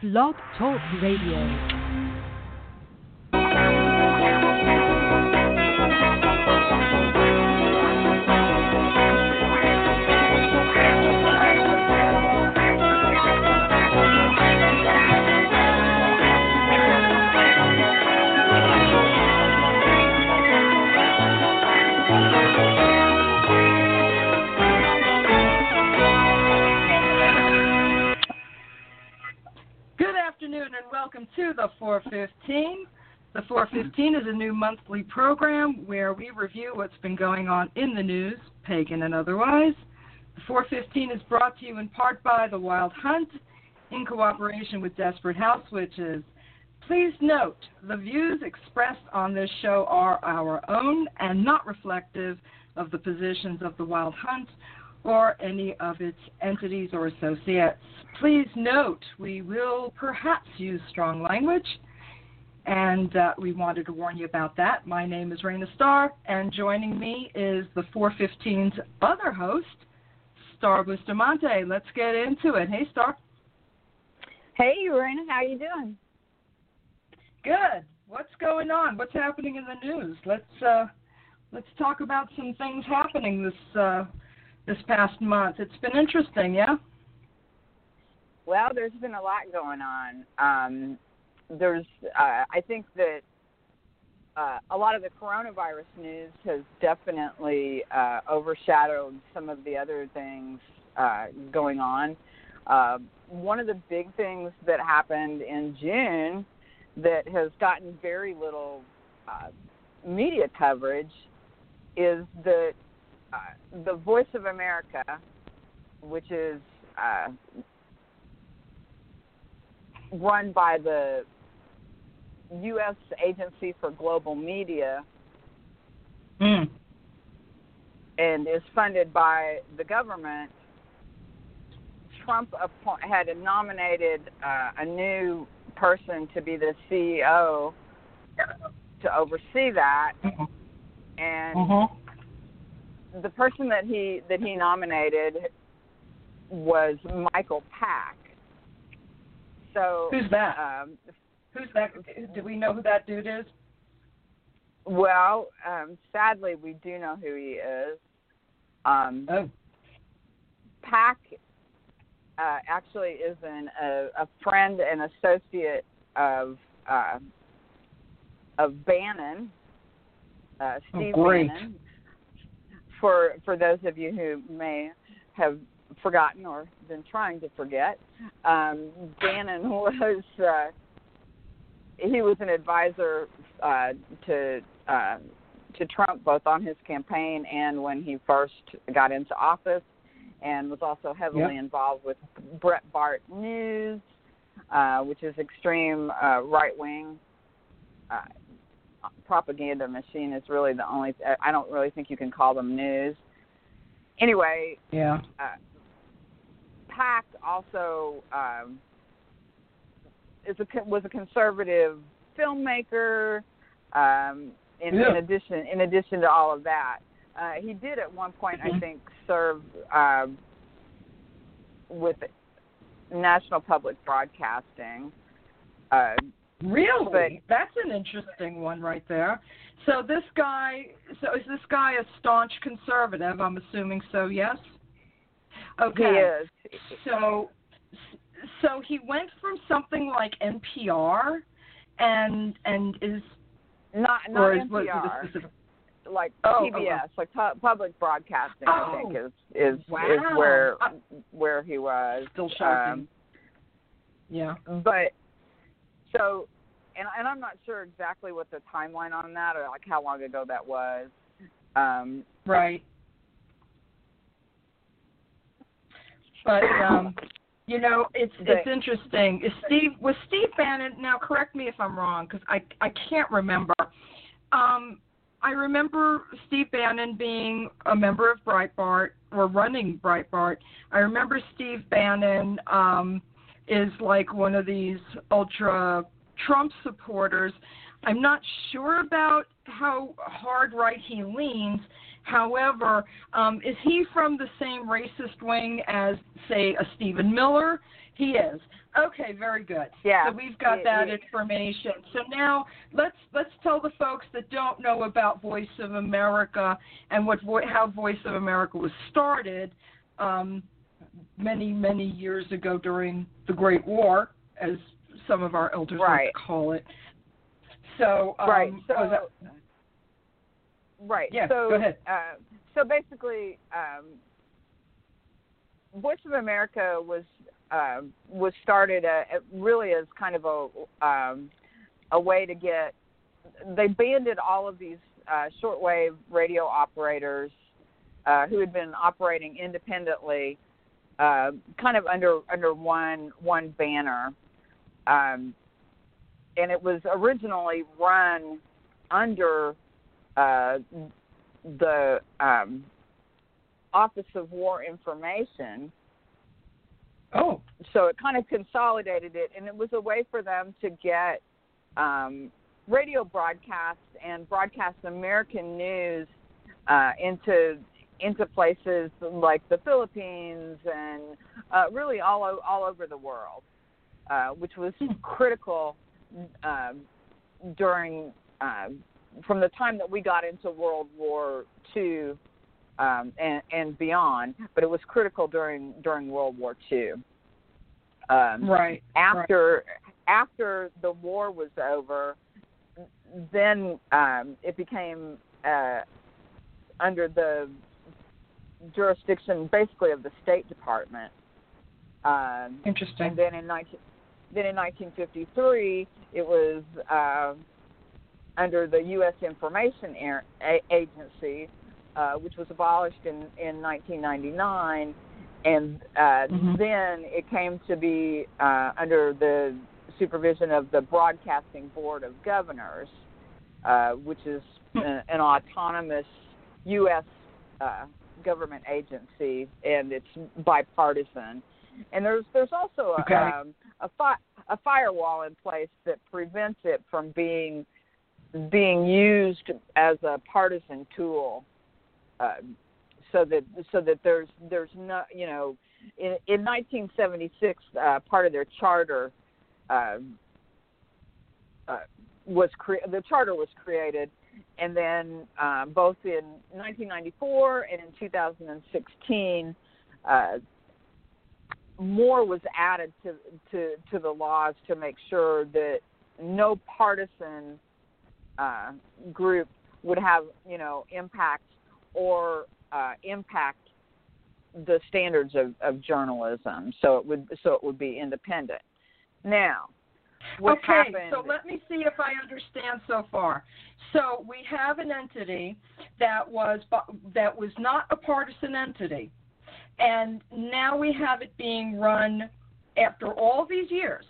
Blog Talk Radio. Welcome to the 415. The 415 is a new monthly program where we review what's been going on in the news, pagan and otherwise. The 415 is brought to you in part by The Wild Hunt in cooperation with Desperate House Witches. Please note the views expressed on this show are our own and not reflective of the positions of The Wild Hunt or any of its entities or associates. Please note we will perhaps use strong language, and uh, we wanted to warn you about that. My name is Raina Starr, and joining me is the 415's other host, Star Bustamonte. Let's get into it. Hey, Star. Hey, Raina, how you doing? Good. What's going on? What's happening in the news? Let's uh, let's talk about some things happening this uh, this past month. It's been interesting, yeah. Well, there's been a lot going on. Um, there's, uh, I think that uh, a lot of the coronavirus news has definitely uh, overshadowed some of the other things uh, going on. Uh, one of the big things that happened in June that has gotten very little uh, media coverage is that uh, the Voice of America, which is uh, run by the U.S. Agency for Global Media Mm. and is funded by the government, Trump had nominated uh, a new person to be the CEO to oversee that, Mhm. and Mhm. The person that he that he nominated was Michael Pack. So Who's that? um, Who's that? Do we know who that dude is? well, um, sadly, we do know who he is. Um, Oh. Pack uh, actually is an, a, a friend and associate of uh, of Bannon, uh, Steve Oh, great. Bannon. For for those of you who may have forgotten or been trying to forget, um, Bannon was uh, he was an advisor uh, to uh, to Trump both on his campaign and when he first got into office, and was also heavily Yep. involved with Breitbart News, uh, which is extreme uh, right wing. Propaganda machine is really the only I don't really think you can call them news. Anyway, Yeah. uh, Pack also um, is a was a conservative filmmaker. Um, in, Yeah. in addition, in addition to all of that, uh, he did at one point, I Mhm. think, serve uh, with National Public Broadcasting. Uh, Really? But- That's an interesting one right there. So this guy, so is this guy a staunch conservative? I'm assuming so. Yes. Okay. He is. So, so he went from something like NPR, and and is Not not is NPR, like Oh, oh, PBS, like pu- public broadcasting. I think Oh. is is is where Uh, where he was. Still shocking. Um, yeah. but so and and I'm not sure exactly what the timeline on that or like how long ago that was. Um Right. But um you know, it's it's interesting. Is Steve was Steve Bannon now correct me if I'm wrong cuz I I can't remember. Um I remember Steve Bannon being a member of Breitbart or running Breitbart. I remember Steve Bannon um is like one of these ultra Trump supporters. I'm not sure about how hard right he leans. However, um, is he from the same racist wing as, say, a Stephen Miller? He is. Okay, very good. Yeah. So we've got that he- information. So now let's let's tell the folks that don't know about Voice of America and what vo- how Voice of America was started um, many many years ago during the Great War, as some of our elders like to call it. So um, Right, so- was that- Right. Yeah, So, go ahead. Uh, so basically, um, Voice of America was um was started uh, really as kind of a um, a way to get. They banded all of these uh, shortwave radio operators uh, who had been operating independently, uh, kind of under under one one banner, um, and it was originally run under uh, the um, Office of War Information. oh So it kind of consolidated it, and it was a way for them to get um, radio broadcasts and broadcast American news uh, into into places like the Philippines and uh, really all o- all over the world, uh, which was critical um, during uh, from the time that we got into World War II um, and, and beyond. But it was critical during during World War II. Um, right after after the war was over, then um, it became uh, under the jurisdiction basically of the State Department. Um, interesting and then in 19, then in 1953, it was uh, under the U.S. Information Agency, uh, which was abolished in, in 1999, and uh, Mhm. then it came to be uh, under the supervision of the Broadcasting Board of Governors, uh, which is a, an autonomous U.S. Uh, government agency, and it's bipartisan. And there's there's also a, Okay. um, a, fi- a firewall in place that prevents it from being being used as a partisan tool. Uh, so that so that there's there's no you know in, in 1976 uh, part of their charter uh, uh, was cre- the charter was created and then uh, both in 1994 and in 2016 uh, more was added to, to to the laws to make sure that no partisan uh, group would have you know impact or uh, impact the standards of, of journalism. So it would so it would be independent. Now, what okay, happened? so let me see if I understand so far. So we have an entity that was that was not a partisan entity, and now we have it being run after all these years.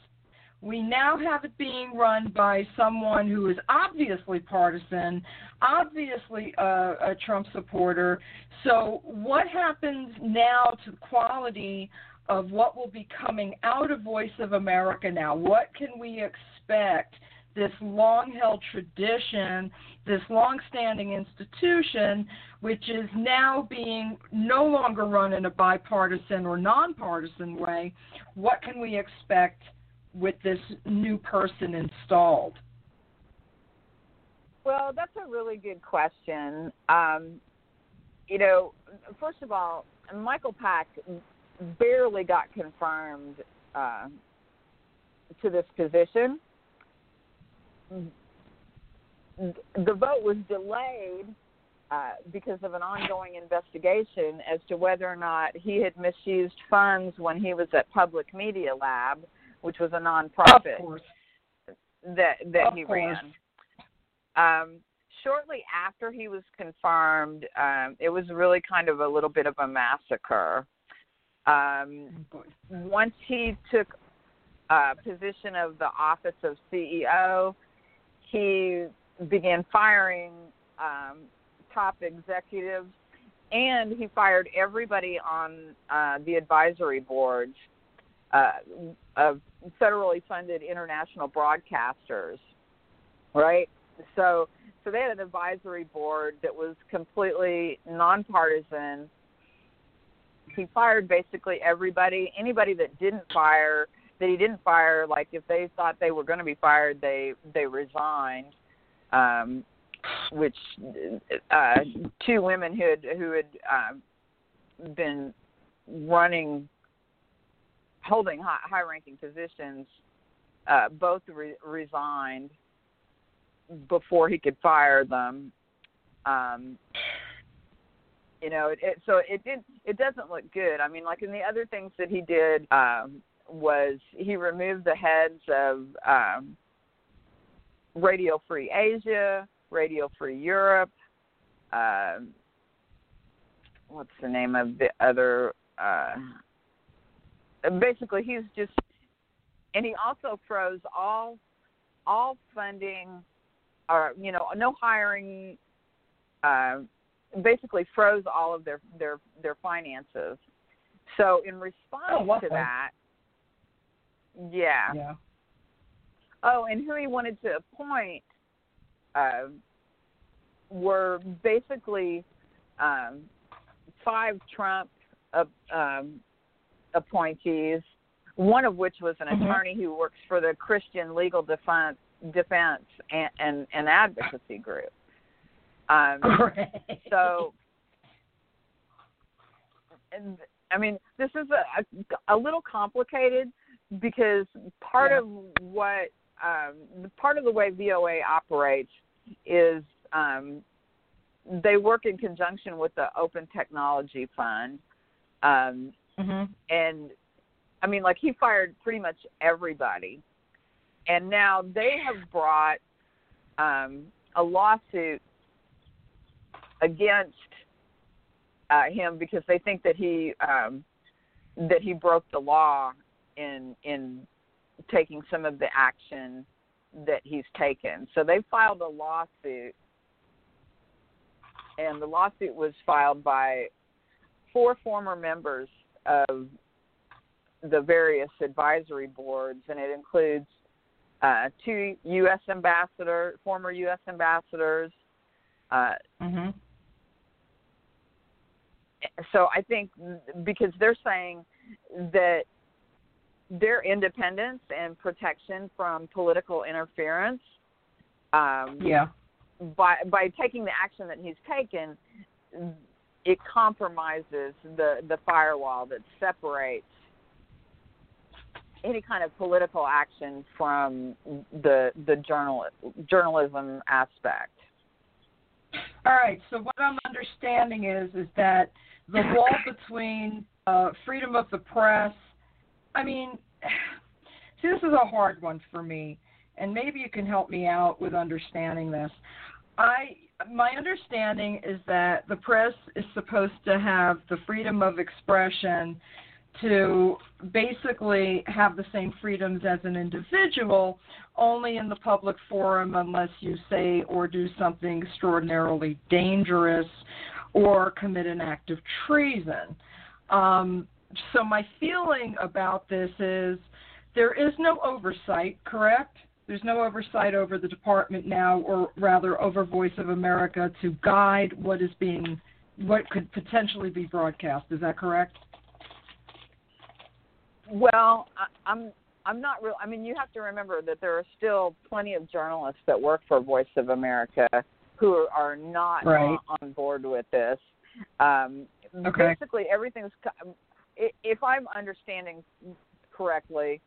We now have it being run by someone who is obviously partisan, obviously a, a Trump supporter. So, what happens now to the quality of what will be coming out of Voice of America now? What can we expect? This long held tradition, this long standing institution, which is now being no longer run in a bipartisan or nonpartisan way, what can we expect with this new person installed? Well, that's a really good question. Um, you know, first of all, Michael Pack barely got confirmed uh, to this position. The vote was delayed uh, because of an ongoing investigation as to whether or not he had misused funds when he was at Public Media Lab, which was a nonprofit that that Of he course. ran. Um, shortly after he was confirmed, um, it was really kind of a little bit of a massacre. Um, once he took uh, position of the office of CEO, he began firing um, top executives, and he fired everybody on uh, the advisory boards uh, of federally funded international broadcasters. Right, so so they had an advisory board that was completely nonpartisan he fired basically everybody. Anybody that didn't fire, that he didn't fire, like if they thought they were going to be fired, they they resigned. Um, which uh, two women who had who had uh, been running, holding high, high-ranking positions, uh, both re- resigned before he could fire them. Um, you know, it, it, so it did. It doesn't look good. I mean, like in the other things that he did um, was he removed the heads of um, Radio Free Asia, Radio Free Europe. Uh, what's the name of the other? Uh, basically, he's just, and he also froze all all funding, or you know, no hiring. Uh, basically, froze all of their their their finances. So, in response oh, to that, yeah. Yeah. Oh, and who he wanted to appoint uh, were basically um, five Trump uh, um, appointees, one of which was an Mhm. attorney who works for the Christian Legal Defense Defense and and, and Advocacy Group. Um, so, and I mean, this is a, a, a little complicated because part Yeah. of what um, part of the way VOA operates is um, they work in conjunction with the Open Technology Fund, um, hmm and I mean, like he fired pretty much everybody, and now they have brought um, a lawsuit against uh, him because they think that he um, that he broke the law in in taking some of the action that he's taken. So they filed a lawsuit, and the lawsuit was filed by four former members of the various advisory boards, and it includes uh, two U.S. ambassador, former U.S. ambassadors. Uh, hmm so I think because they're saying that their independence and protection from political interference, um, Yeah. by by taking the action that he's taken, it compromises the the firewall that separates any kind of political action from the the journal journalism aspect. All right. So what I'm understanding is is that the wall between uh, freedom of the press. I mean, see, this is a hard one for me, and maybe you can help me out with understanding this. I my understanding is that the press is supposed to have the freedom of expression to basically have the same freedoms as an individual, only in the public forum unless you say or do something extraordinarily dangerous or commit an act of treason. Um, so my feeling about this is there is no oversight, correct? There's no oversight over the department now, or rather over Voice of America to guide what is being, what could potentially be broadcast. Is that correct? Well, I, I'm I'm not real. I mean, you have to remember that there are still plenty of journalists that work for Voice of America who are not Right. on, on board with this. Um, Okay. Basically, everything's. If I'm understanding correctly,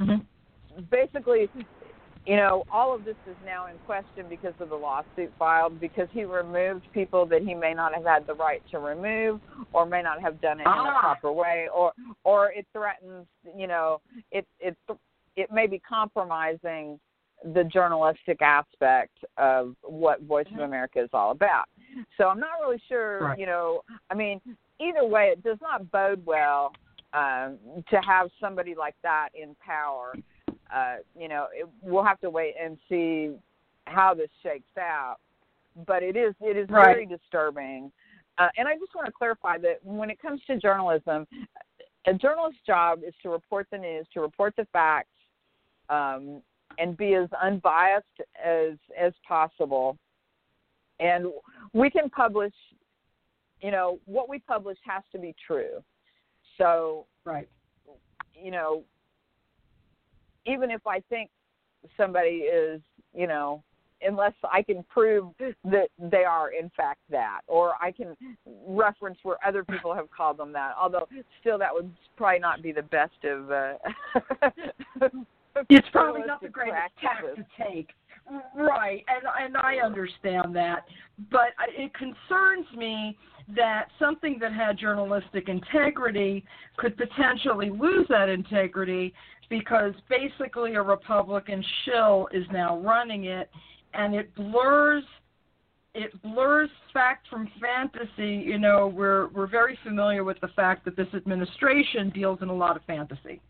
Mm-hmm. basically, you know, all of this is now in question because of the lawsuit filed because he removed people that he may not have had the right to remove or may not have done it in a Ah. proper way or or it threatens, you know, it it it may be compromising the journalistic aspect of what Voice of America is all about. So I'm not really sure, Right. you know, I mean, either way it does not bode well um, to have somebody like that in power uh, you know, it, we'll have to wait and see how this shakes out. But it is it is Right. very disturbing. Uh, and I just want to clarify that when it comes to journalism, a journalist's job is to report the news, to report the facts, um, and be as unbiased as as possible. And we can publish you know, what we publish has to be true. So, right. You know, even if I think somebody is, you know, unless I can prove that they are in fact that, or I can reference where other people have called them that. Although still, that would probably not be the best of. Uh, it's probably not the greatest tack to take. Right, and and I understand that, but it concerns me that something that had journalistic integrity could potentially lose that integrity because basically a Republican shill is now running it, and it blurs it blurs fact from fantasy. You know, we're we're very familiar with the fact that this administration deals in a lot of fantasy,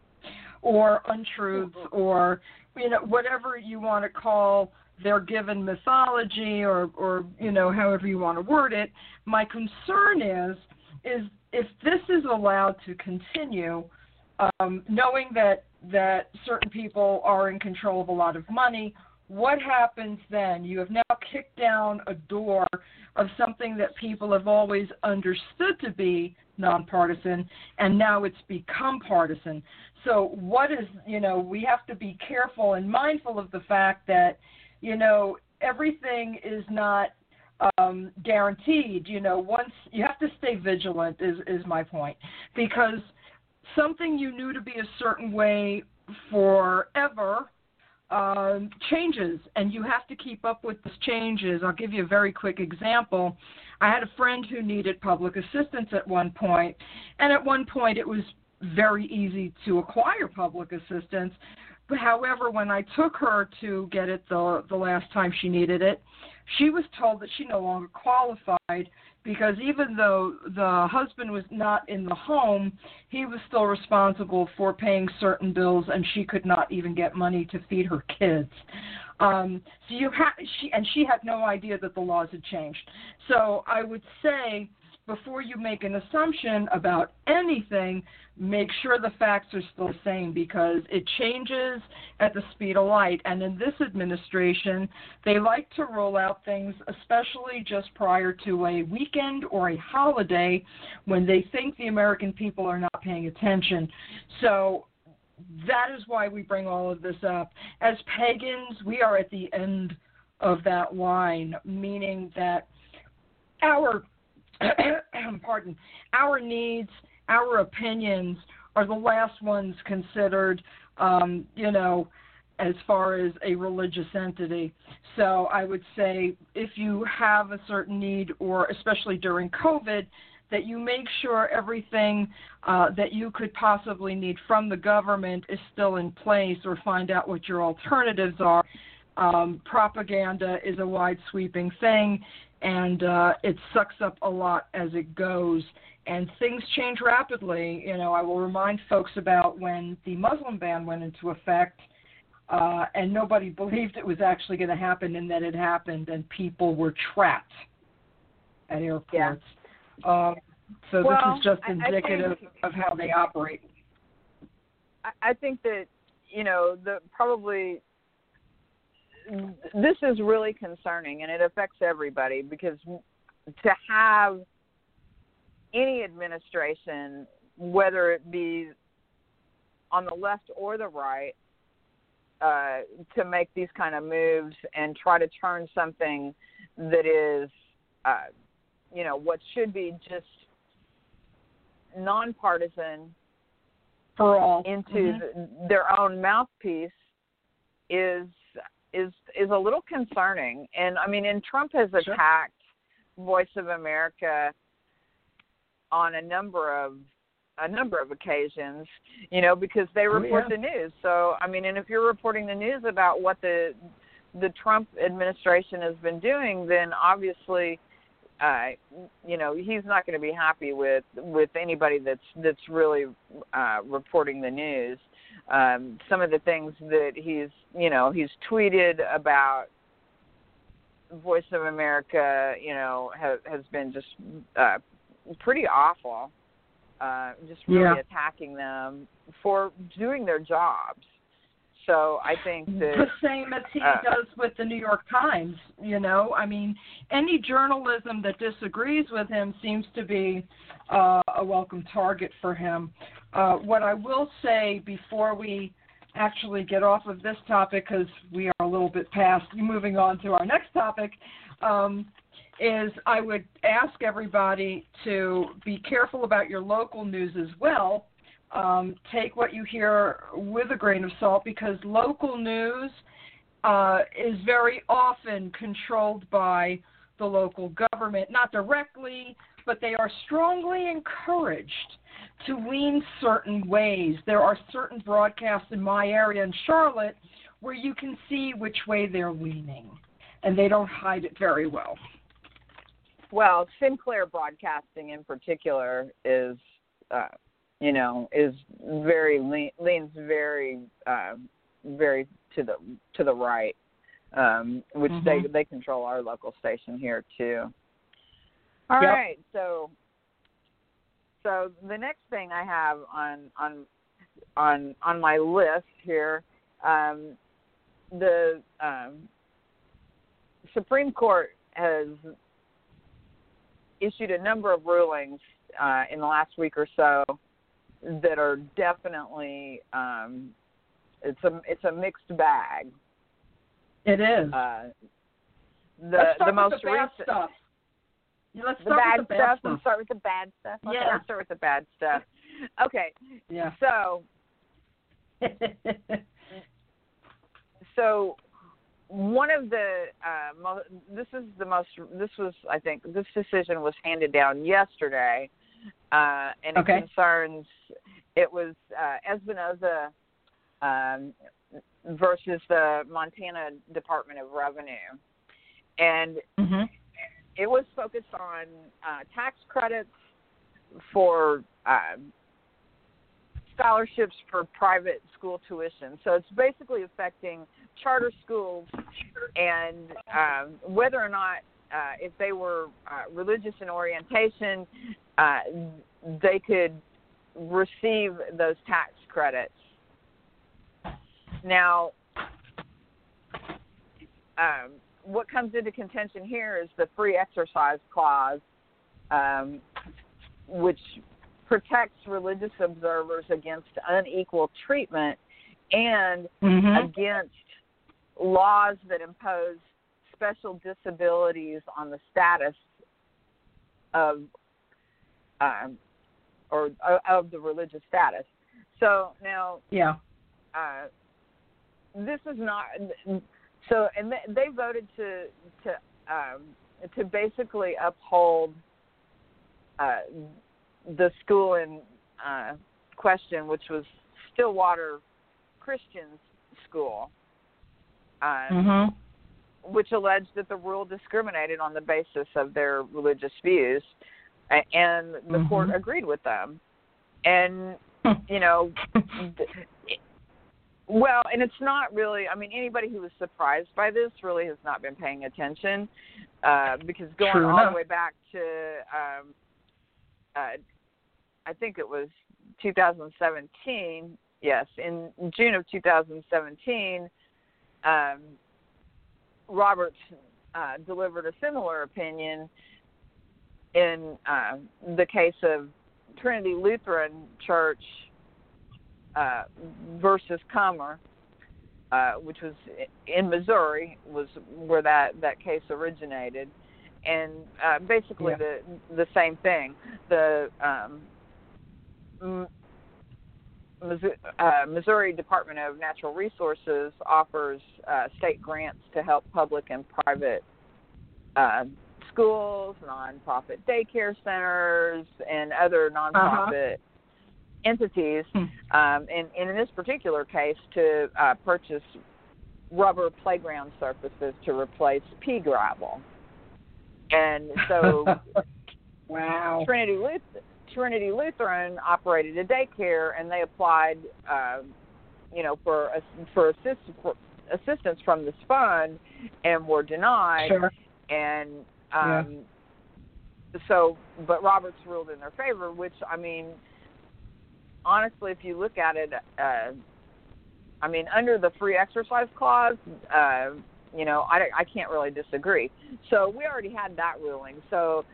or untruths, or you know whatever you want to call their given mythology, or or you know however you want to word it. My concern is is if this is allowed to continue, um, knowing that that certain people are in control of a lot of money what happens then? You have now kicked down a door of something that people have always understood to be nonpartisan, and now it's become partisan. So, what is, you know, we have to be careful and mindful of the fact that, you know, everything is not um, guaranteed. You know, once you have to stay vigilant, is, is my point. Because something you knew to be a certain way forever um, changes, and you have to keep up with those changes. I'll give you a very quick example. I had a friend who needed public assistance at one point, and at one point it was very easy to acquire public assistance. However, when I took her to get it the the last time she needed it, she was told that she no longer qualified because even though the husband was not in the home, he was still responsible for paying certain bills, and she could not even get money to feed her kids. Um, so you ha- she and she had no idea that the laws had changed. So I would say before you make an assumption about anything, make sure the facts are still the same because it changes at the speed of light. And in this administration, they like to roll out things, especially just prior to a weekend or a holiday when they think the American people are not paying attention. So that is why we bring all of this up. As pagans, we are at the end of that line, meaning that our pardon, our needs, our opinions are the last ones considered, um, you know, as far as a religious entity. So I would say if you have a certain need, or especially during COVID, that you make sure everything uh, that you could possibly need from the government is still in place, or find out what your alternatives are. Um, propaganda is a wide sweeping thing, and uh, it sucks up a lot as it goes. And things change rapidly. You know, I will remind folks about when the Muslim ban went into effect, uh, and nobody believed it was actually going to happen, and then it happened, and people were trapped at airports. Yeah. Um, so well, this is just indicative think, of how they operate. I think that you know the probably this is really concerning and it affects everybody because to have any administration, whether it be on the left or the right, uh, to make these kind of moves and try to turn something that is, uh, you know, what should be just nonpartisan for all into mm-hmm. the, their own mouthpiece is is is a little concerning. And I mean, and Trump has sure. attacked Voice of America on a number of a number of occasions, you know, because they report oh, yeah. the news. So I mean, and if you're reporting the news about what the the Trump administration has been doing, then obviously, uh, you know, he's not going to be happy with with anybody that's that's really uh, reporting the news um, some of the things that he's you know he's tweeted about Voice of America, you know, has has been just uh, pretty awful. Uh, just really yeah. attacking them for doing their jobs. So I think that the same as he uh, does with the New York Times. You know, I mean, any journalism that disagrees with him seems to be uh, a welcome target for him. Uh, what I will say before we actually get off of this topic, because we are a little bit past moving on to our next topic, um, is I would ask everybody to be careful about your local news as well. Um, take what you hear with a grain of salt because local news uh, is very often controlled by the local government, not directly, but they are strongly encouraged to lean certain ways. There are certain broadcasts in my area in Charlotte where you can see which way they're leaning, and they don't hide it very well. Well, Sinclair Broadcasting in particular is, uh, you know, is very lean, leans very, uh, very to the to the right, um, which Mhm. they they control our local station here too. All Yep. right, so so the next thing I have on on on on my list here, um, the um, Supreme Court has issued a number of rulings uh, in the last week or so that are definitely um, it's a it's a mixed bag. It is. Uh, the the most the recent stuff. Yeah, let's the start bad with the bad stuff. stuff. Let's start with the bad stuff. Okay, Yeah. let's start with the bad stuff. Okay, Yeah. so so one of the uh, mo- this is the most this was I think this decision was handed down yesterday, uh, and Okay. it concerns it was uh, Espinoza um, versus the Montana Department of Revenue, and hmm it was focused on uh, tax credits for um, scholarships for private school tuition. So it's basically affecting charter schools and um, whether or not uh, if they were uh, religious in orientation, uh, they could receive those tax credits. Now, um, what comes into contention here is the free exercise clause, um, which protects religious observers against unequal treatment and hmm against laws that impose special disabilities on the status of um, or uh, of the religious status. So now Yeah. uh, this is not so, and they, they voted to to um, to basically uphold uh, the school in uh, question, which was Stillwater Christian School, uh, hmm which alleged that the rule discriminated on the basis of their religious views, and the court Mhm. agreed with them. And you know, well, and it's not really. I mean, anybody who was surprised by this really has not been paying attention, uh, because going True all enough. the way back to, um, uh, I think it was 2017. Yes, in June of 2017, um, Roberts uh, delivered a similar opinion in uh, the case of Trinity Lutheran Church uh, versus Comer, uh, which was in Missouri, was where that that case originated, and uh, basically Yeah. the the same thing. The um, Missouri, uh, Missouri Department of Natural Resources offers uh, state grants to help public and private uh, schools, nonprofit daycare centers, and other nonprofit entities. Hmm. Um, and, and in this particular case, to uh, purchase rubber playground surfaces to replace pea gravel. And so wow. Trinity Luth- Trinity Lutheran operated a daycare, and they applied, uh, you know, for for, assist, for assistance from this fund, and were denied. Sure. And um, so, but Roberts ruled in their favor, which I mean, honestly, if you look at it, uh, I mean, under the free exercise clause, uh, you know, I, I can't really disagree. So we already had that ruling. So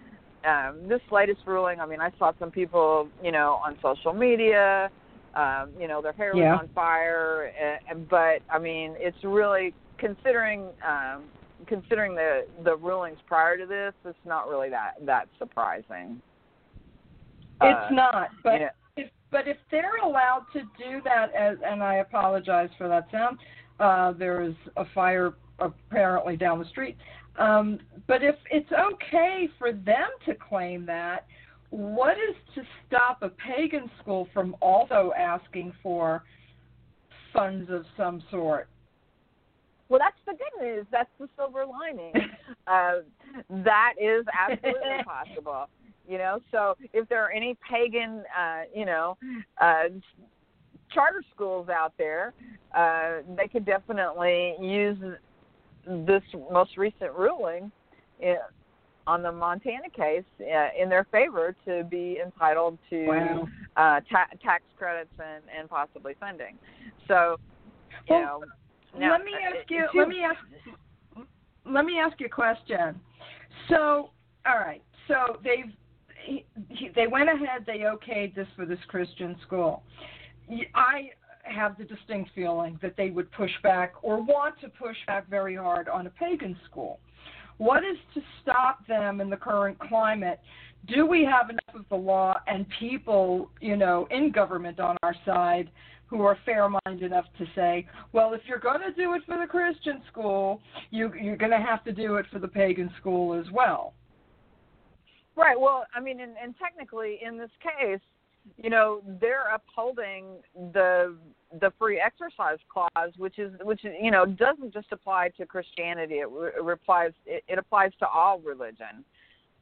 um, this latest ruling, I mean, I saw some people, you know, on social media, um, you know, their hair was Yeah. on fire, uh, but I mean, it's really considering um, considering the the rulings prior to this, it's not really that that surprising. It's Uh, not, but you know, if but if they're allowed to do that as and I apologize for that sound, uh there is a fire apparently down the street. Um but if it's okay for them to claim that, what is to stop a pagan school from also asking for funds of some sort? Well, that's the good news. That's the silver lining. uh, that is absolutely possible. You know, so if there are any pagan, uh, you know, uh, charter schools out there, uh, they could definitely use this most recent ruling in, on the Montana case uh, in their favor to be entitled to Wow. uh, ta- tax credits and, and possibly funding. So, you Well, know, now, let me uh, ask you. if Let me ask. Let me ask you a question. So, all right. So they've he, he, they went ahead. They okayed this for this Christian school. I have the distinct feeling that they would push back or want to push back very hard on a pagan school. What is to stop them in the current climate? Do we have enough of the law and people, you know, in government on our side who are fair-minded enough to say, well, if you're going to do it for the Christian school, you, you're going to have to do it for the pagan school as well. Right. Well, I mean, and, and technically, in this case, you know, they're upholding the the free exercise clause, which is which you know doesn't just apply to Christianity. It, it applies it, it applies to all religion.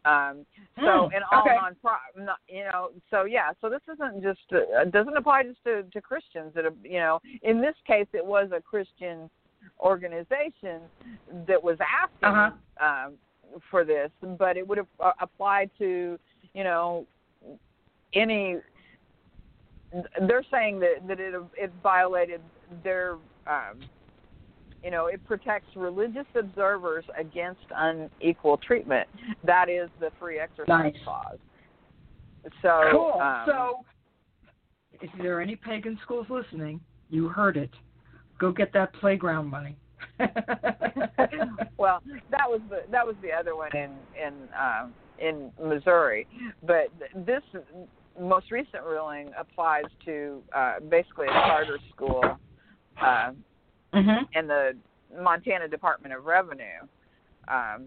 Um, so Hmm, and all okay. non you know so yeah so this isn't just uh, doesn't apply just to, to Christians that you know in this case it was a Christian organization that was asking Uh-huh. um, for this, but it would have uh, applied to you know any. They're saying that that it it violated their um, you know it protects religious observers against unequal treatment. That is the free exercise Nice. clause. So cool. um, so, if there are any pagan schools listening, you heard it. Go get that playground money. well, that was the that was the other one in in um, in Missouri, but this most recent ruling applies to uh, basically a charter school uh, hmm and the Montana Department of Revenue. Um,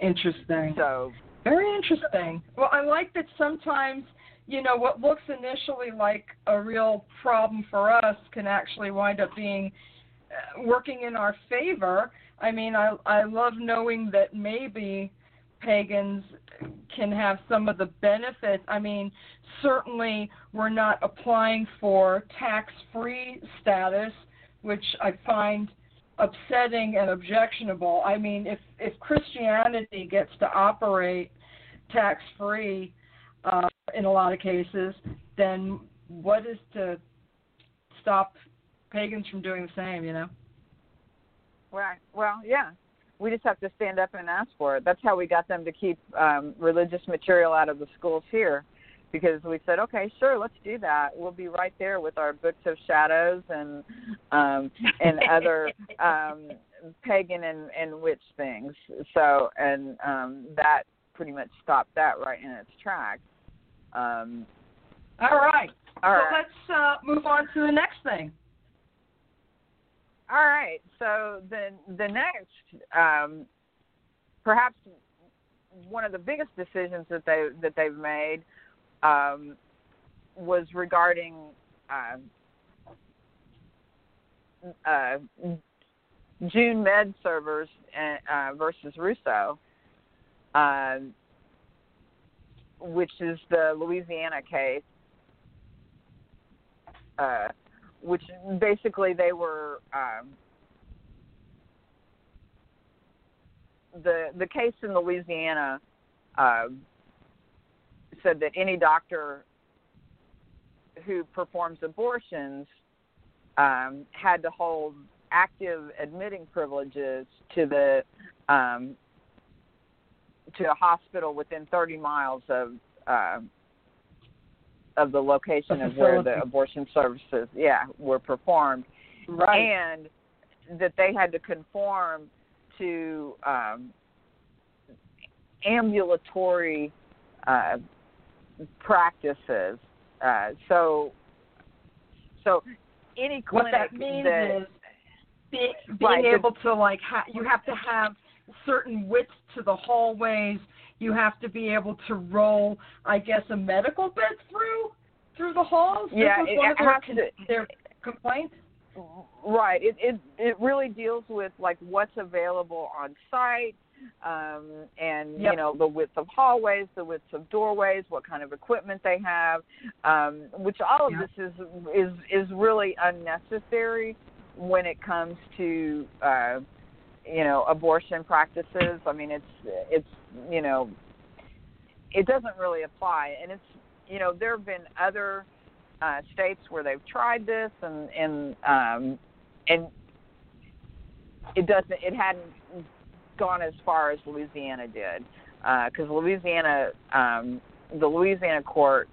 Interesting. so Very interesting. Well, I like that sometimes, you know, what looks initially like a real problem for us can actually wind up being uh, working in our favor. I mean, I I love knowing that maybe pagans can have some of the benefits. I mean, certainly we're not applying for tax-free status, which I find upsetting and objectionable. I mean, if if Christianity gets to operate tax free uh, in a lot of cases, then what is to stop pagans from doing the same? You know. Right. Well, yeah. We just have to stand up and ask for it. That's how we got them to keep um, religious material out of the schools here, because we said, okay, sure, let's do that. We'll be right there with our books of shadows and um, and other um, pagan and, and witch things. So, and um, that pretty much stopped that right in its tracks. Um, All right. all so let's uh, move on to the next thing. All right. So the the next, um, perhaps one of the biggest decisions that they that they've made um, was regarding uh, uh, June Med Services uh, versus Russo, uh, which is the Louisiana case. Uh, which basically they were um, the the case in Louisiana um, said that any doctor who performs abortions um, had to hold active admitting privileges to the um, to a hospital within 30 miles of uh, of the location of where the abortion services, yeah, were performed, Right. and that they had to conform to um, ambulatory uh, practices. Uh, so, so any what clinic that means that is be, being Right, able to like ha- you have to have certain widths to the hallways. You have to be able to roll, I guess, a medical bed through through the halls. Yeah, it- one it their, has to- their complaints. Right. It it it really deals with like what's available on site, um, and you know the width of hallways, the width of doorways, what kind of equipment they have, um, which all of Yep. this is is is really unnecessary when it comes to uh, you know abortion practices. I mean, it's it's you know it doesn't really apply, and it's you know there have been other uh, states where they've tried this, and and um, and it doesn't. It hadn't gone as far as Louisiana did, because Louisiana, um, the Louisiana court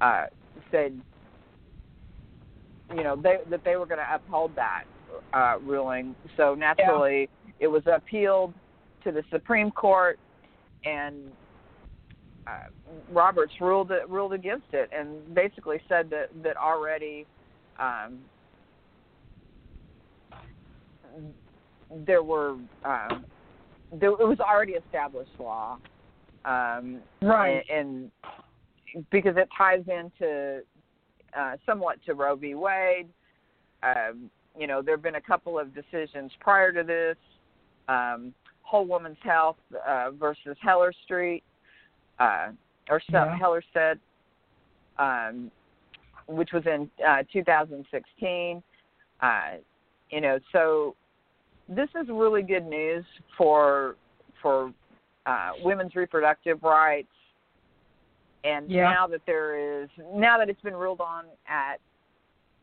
uh, said, you know, they, that they were going to uphold that uh, ruling. So naturally, it was appealed to the Supreme Court, and uh, Roberts ruled it, ruled against it, and basically said that that already um, there were um, there, it was already established law, um, Right. and, and because it ties into uh, somewhat to Roe v. Wade. Um, you know, there have been a couple of decisions prior to this. Um, Whole Woman's Health uh, versus Heller Street, uh, or Yeah. Heller said, um, which was in uh, 2016. Uh, you know, so this is really good news for for uh, women's reproductive rights. And Yeah. now that there is now that it's been ruled on at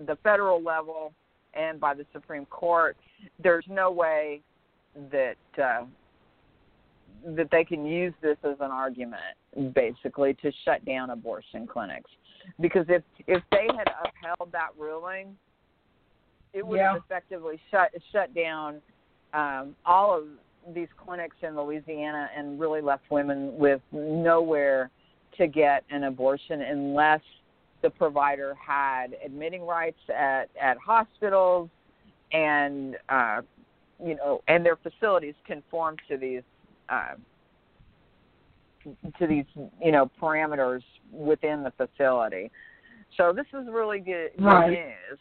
the federal level and by the Supreme Court, there's no way that uh, that they can use this as an argument, basically, to shut down abortion clinics. Because if if they had upheld that ruling, it would Yeah. have effectively shut shut down um, all of these clinics in Louisiana and really left women with nowhere to get an abortion unless the provider had admitting rights at at hospitals and uh, you know and their facilities conform to these uh, to these you know parameters within the facility. So this is really good, good Right. news.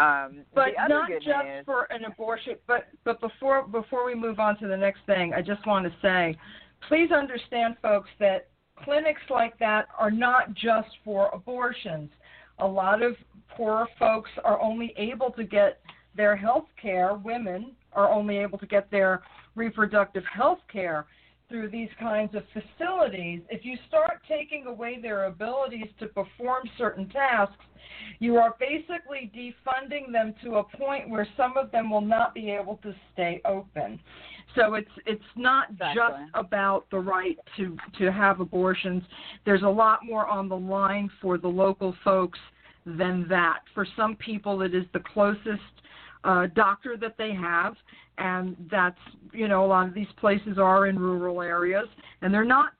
Um, But not just for an abortion. But but before before we move on to the next thing, I just want to say, please understand, folks, that clinics like that are not just for abortions. A lot of poor folks are only able to get their health care. Women are only able to get their reproductive health care through these kinds of facilities. If you start taking away their abilities to perform certain tasks, you are basically defunding them to a point where some of them will not be able to stay open. So it's it's not Exactly. just about the right to to have abortions. There's a lot more on the line for the local folks than that. For some people, it is the closest uh, doctor that they have, and that's you know a lot of these places are in rural areas, and they're not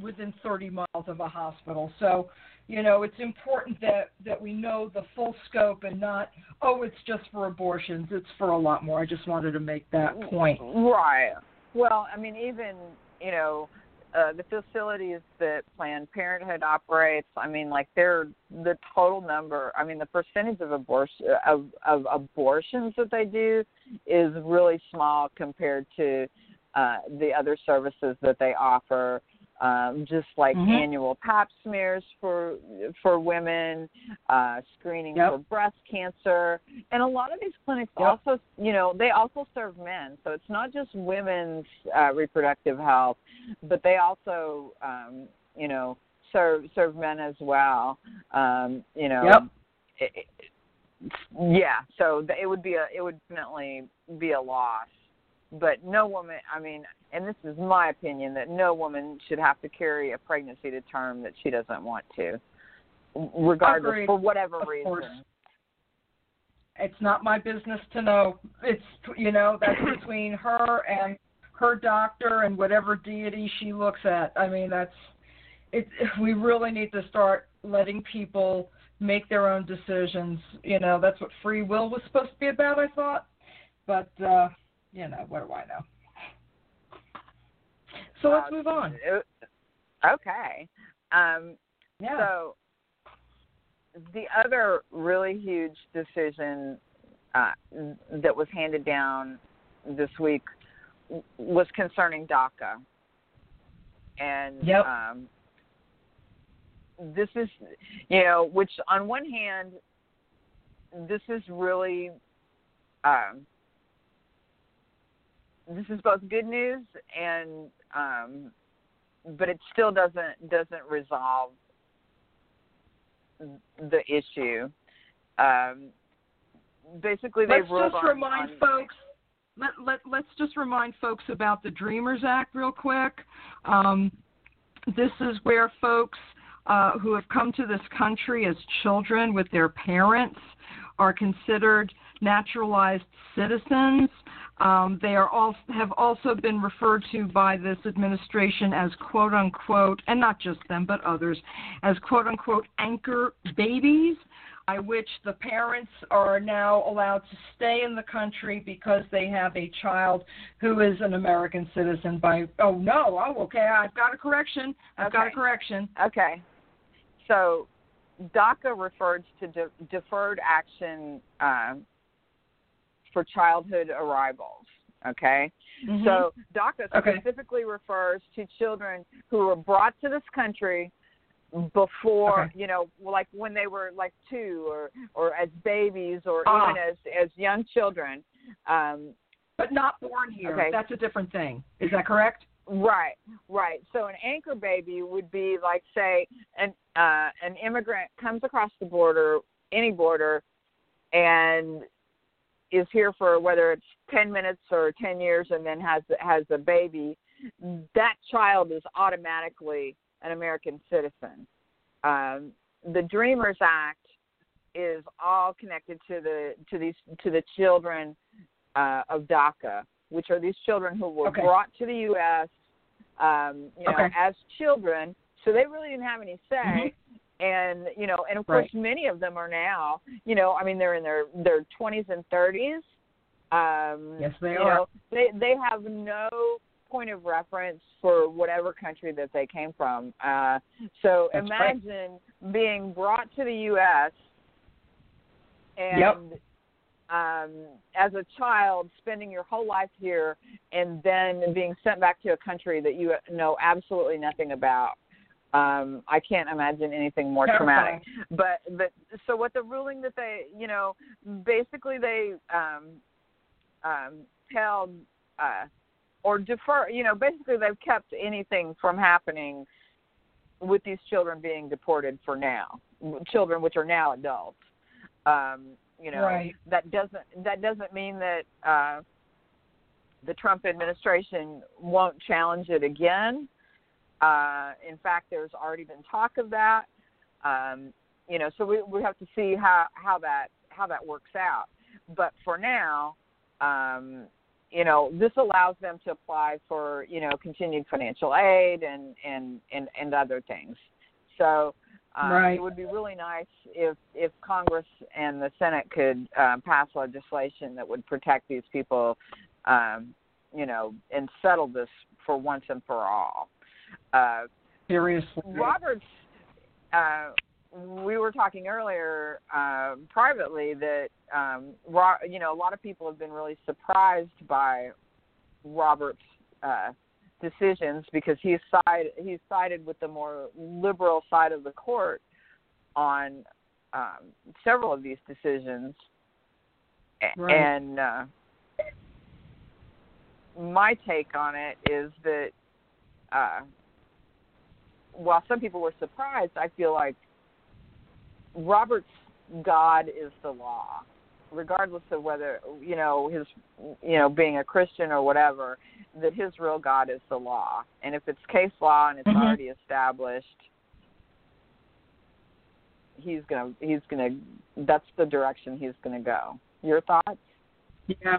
within 30 miles of a hospital. So you know it's important that that we know the full scope and not oh it's just for abortions it's for a lot more i just wanted to make that point Right. Well, I mean, even you know, uh, the facilities that Planned Parenthood operates. I mean, like they're the total number. I mean, the percentage of abortion of of abortions that they do is really small compared to uh, the other services that they offer. Um, just like Mhm. annual Pap smears for for women, uh, screening Yep. for breast cancer, and a lot of these clinics Yep. also, you know, they also serve men. So it's not just women's uh, reproductive health, but they also, um, you know, serve serve men as well. Um, you know, Yep. it, it- yeah, so it would be a it would definitely be a loss. But no woman, I mean, and this is my opinion that no woman should have to carry a pregnancy to term that she doesn't want to, regardless Agreed. for whatever Of reason. course. It's not my business to know. It's you know that's between her and her doctor and whatever deity she looks at. I mean that's it. We really need to start letting people make their own decisions. You know that's what free will was supposed to be about. I thought, but uh, you know what do I know? So let's move on. Okay. Um, Yeah. So the other really huge decision uh, that was handed down this week was concerning DACA, and Yep. um, this is, you know, which on one hand, this is really, um, this is both good news and, um, but it still doesn't doesn't resolve the issue. Um, basically, they let's just on, remind on, folks let, let let's just remind folks about the dreamers act real quick um, this is where folks uh, who have come to this country as children with their parents are considered naturalized citizens um, they are all have also been referred to by this administration as quote unquote, and not just them but others, as quote unquote anchor babies, by which the parents are now allowed to stay in the country because they have a child who is an American citizen. By oh no, oh okay, I've got a correction. I've got a correction. Okay. So DACA refers to de- deferred action uh, for childhood arrivals. Okay. Mhm. So DACA Okay. specifically refers to children who were brought to this country before Okay. you know like when they were like two or or as babies or Ah. even as as young children um but not born here. Okay. That's a different thing. Is that correct? Right, right. So an anchor baby would be like, say, an uh, an immigrant comes across the border, any border, and is here for whether it's ten minutes or ten years, and then has has a baby. That child is automatically an American citizen. Um, the Dreamers Act is all connected to the to these to the children uh, of DACA, which are these children who were Okay. brought to the U.S. Um, you know, Okay. as children, so they really didn't have any say. And you know, and of course, Right. many of them are now. You know, I mean, they're in their their twenties and thirties. Um, Yes, they you are. Know, they they have no point of reference for whatever country that they came from. Uh, so That's right. imagine being brought to the U.S. and Yep. um, as a child, spending your whole life here, and then being sent back to a country that you know absolutely nothing about. Um, I can't imagine anything more Terrifying. traumatic. But but so what the ruling that they you know basically they um, um, held uh, or defer you know basically they've kept anything from happening with these children being deported for now children which are now adults um, you know Right. that doesn't that doesn't mean that uh, the Trump administration won't challenge it again. Uh, in fact, there's already been talk of that. Um, you know, so we we have to see how how that how that works out. But for now, um, you know, this allows them to apply for you know continued financial aid and and and, and other things. So um, Right. it would be really nice if if Congress and the Senate could um, pass legislation that would protect these people, um, you know, and settle this for once and for all. Uh, Seriously. Roberts, uh, we were talking earlier uh, privately that um, Ro- you know a lot of people have been really surprised by Roberts' uh, decisions because he's side he's sided with the more liberal side of the court on um, several of these decisions, Right. and uh, my take on it is that. While some people were surprised, I feel like Roberts God is the law, regardless of whether you know his you know being a Christian or whatever. That his real God is the law, and if it's case law and it's Mhm. already established, he's gonna he's gonna that's the direction he's gonna go. Your thoughts? Yeah.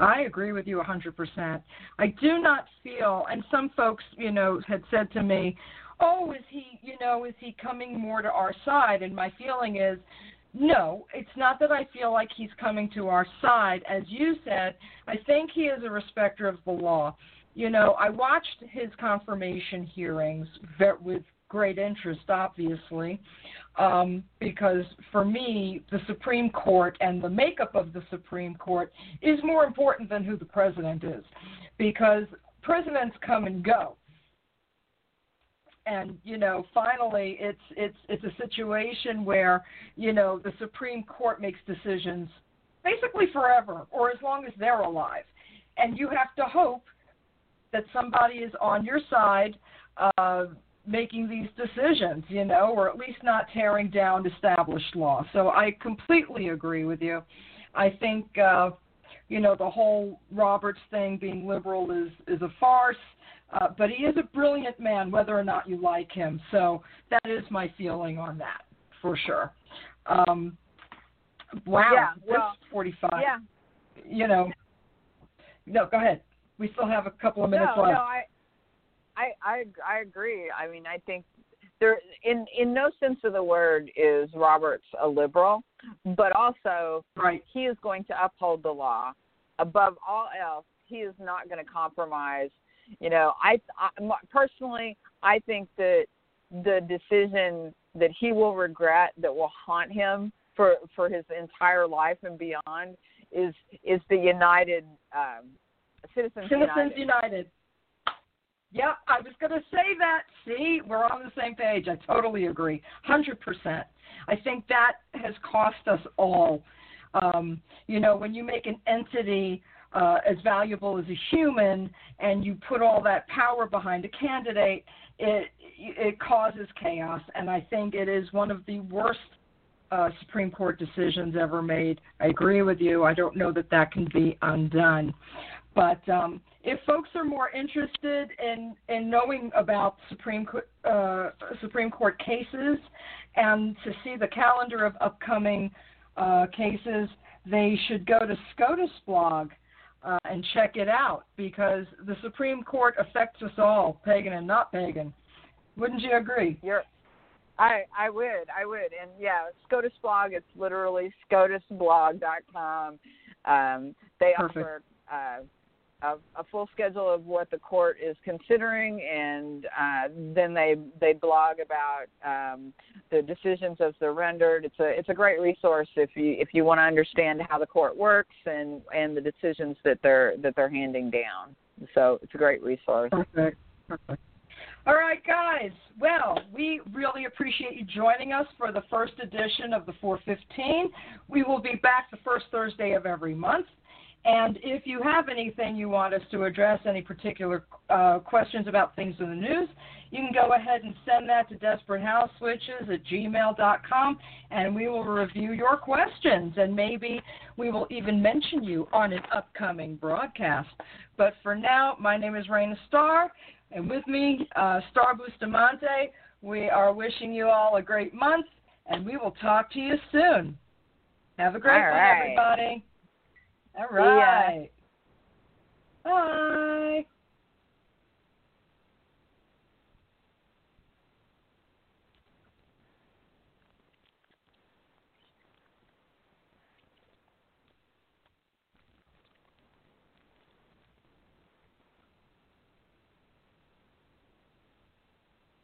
I agree with you 100%. I do not feel, and some folks, you know, had said to me, oh, is he, you know, is he coming more to our side? And my feeling is, no, it's not that I feel like he's coming to our side. As you said, I think he is a respecter of the law. You know, I watched his confirmation hearings with great interest, obviously, um, because for me, the Supreme Court and the makeup of the Supreme Court is more important than who the president is, because presidents come and go. And you know, finally, it's it's it's a situation where you know the Supreme Court makes decisions basically forever, or as long as they're alive, and you have to hope that somebody is on your side. Uh, making these decisions, you know, or at least not tearing down established law. So I completely agree with you. I think, uh, you know, the whole Roberts thing being liberal is is a farce. Uh, but he is a brilliant man, whether or not you like him. So that is my feeling on that, for sure. Um, wow, Yeah, this well, 45. Yeah. You know, no, go ahead. We still have a couple of minutes no, left. No, I, I, I, I agree. I mean, I think there, in in no sense of the word, is Roberts a liberal, but also right. he is going to uphold the law above all else. He is not going to compromise. You know, I, I personally, I think that the decision that he will regret, that will haunt him for for his entire life and beyond, is is the United um, Citizens, Citizens United. United. Yeah, I was going to say that. See, we're on the same page. I totally agree. 100%. I think that has cost us all. Um, you know, when you make an entity uh, as valuable as a human and you put all that power behind a candidate, it it causes chaos. And I think it is one of the worst uh, Supreme Court decisions ever made. I agree with you. I don't know that that can be undone. But um, if folks are more interested in, in knowing about Supreme Court, uh, Supreme Court cases and to see the calendar of upcoming uh, cases, they should go to SCOTUS blog uh, and check it out because the Supreme Court affects us all, pagan and not pagan. Wouldn't you agree? You're, I I would I would and yeah SCOTUS blog it's literally scotusblog.com. Um, they Perfect. offer uh, a, a full schedule of what the court is considering, and uh, then they they blog about um, the decisions as they're rendered. It's a it's a great resource if you if you want to understand how the court works and and the decisions that they're that they're handing down. So it's a great resource. Perfect. Perfect. All right, guys. Well, we really appreciate you joining us for the first edition of the 415. We will be back the first Thursday of every month. And if you have anything you want us to address, any particular uh, questions about things in the news, you can go ahead and send that to desperatehouseswitches at gmail.com, and we will review your questions. And maybe we will even mention you on an upcoming broadcast. But for now, my name is Raina Starr, and with me, uh, Star Bustamonte. We are wishing you all a great month, and we will talk to you soon. Have a great All one, right. everybody. All right. Bye.